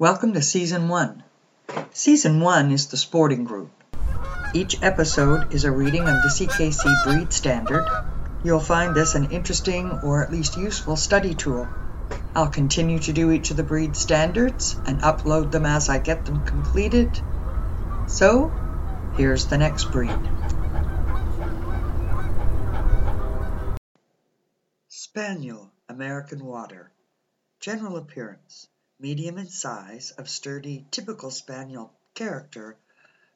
Welcome to Season 1. Season 1 is the sporting group. Each episode is a reading of the CKC Breed Standard. You'll find this an interesting or at least useful study tool. I'll continue to do each of the breed standards and upload them as I get them completed. So, here's the next breed. Spaniel American Water. General appearance medium in size, of sturdy, typical Spaniel character,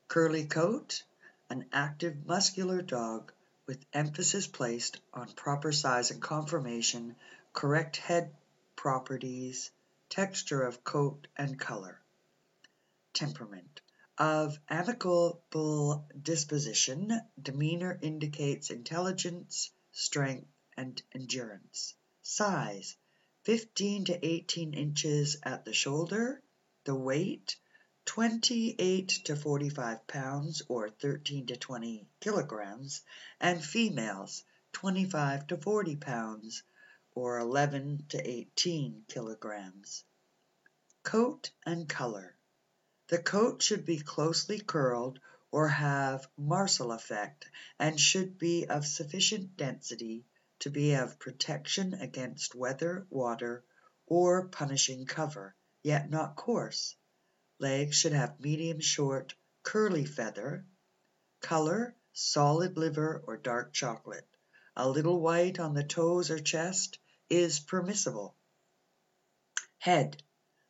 curly coat, an active, muscular dog, with emphasis placed on proper size and conformation, correct head properties, texture of coat and color. Temperament. Of amicable disposition, demeanor indicates intelligence, strength, and endurance. Size. 15 to 18 inches at the shoulder. The weight, 28 to 45 pounds or 13 to 20 kilograms, and females, 25 to 40 pounds or 11 to 18 kilograms. Coat and color. The coat should be closely curled or have marcel effect and should be of sufficient density to be of protection against weather, water, or punishing cover, yet not coarse. Legs should have medium short, curly feather. Color, solid liver or dark chocolate. A little white on the toes or chest is permissible. Head,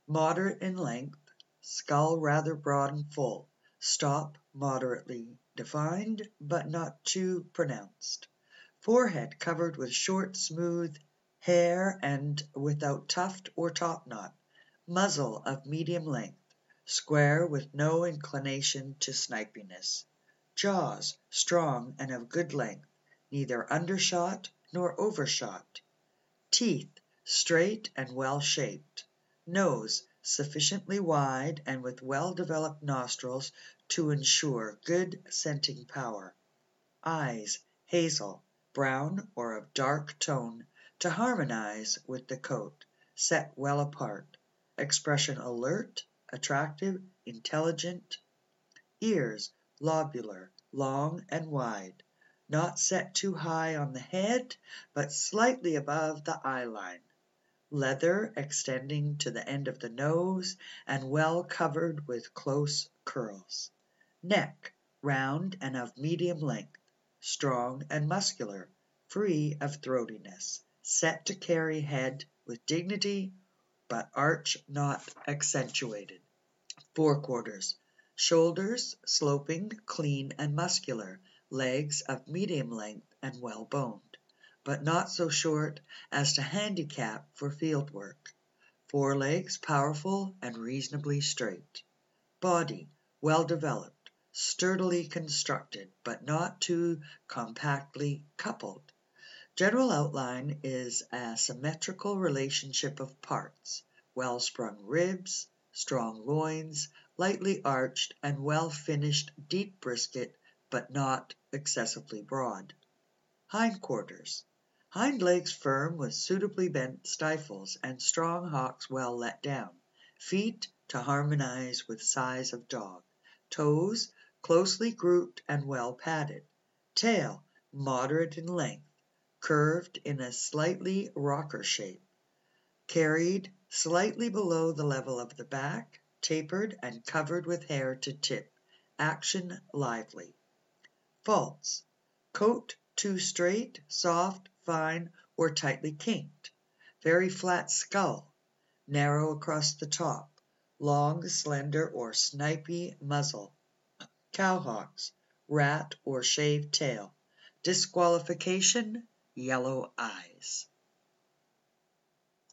moderate in length, skull rather broad and full, stop moderately defined, but not too pronounced. Forehead covered with short, smooth hair and without tuft or top knot. Muzzle of medium length, square with no inclination to snipiness. Jaws strong and of good length, neither undershot nor overshot. Teeth straight and well shaped. Nose sufficiently wide and with well developed nostrils to insure good scenting power. Eyes hazel brown or of dark tone, to harmonize with the coat, set well apart. Expression alert, attractive, intelligent. Ears lobular, long and wide, not set too high on the head, but slightly above the eye line. Leather extending to the end of the nose, and well covered with close curls. Neck round and of medium length strong and muscular, free of throatiness, set to carry head with dignity, but arch not accentuated. Fore quarters. Shoulders sloping, clean, and muscular, legs of medium length and well boned, but not so short as to handicap for field work. Fore legs powerful and reasonably straight. Body well developed sturdily constructed, but not too compactly coupled. General outline is a symmetrical relationship of parts, well sprung ribs, strong loins, lightly arched and well finished deep brisket, but not excessively broad. Hind quarters. Hind legs firm with suitably bent stifles and strong hocks well let down. Feet to harmonize with size of dog. Toes closely grouped and well padded. Tail moderate in length, curved in a slightly rocker shape, carried slightly below the level of the back, tapered and covered with hair to tip. Action lively. Faults. Coat too straight, soft, fine, or tightly kinked. Very flat skull, narrow across the top, long, slender, or snipy muzzle. Cowhocks, rat or shaved tail. Disqualification, yellow eyes.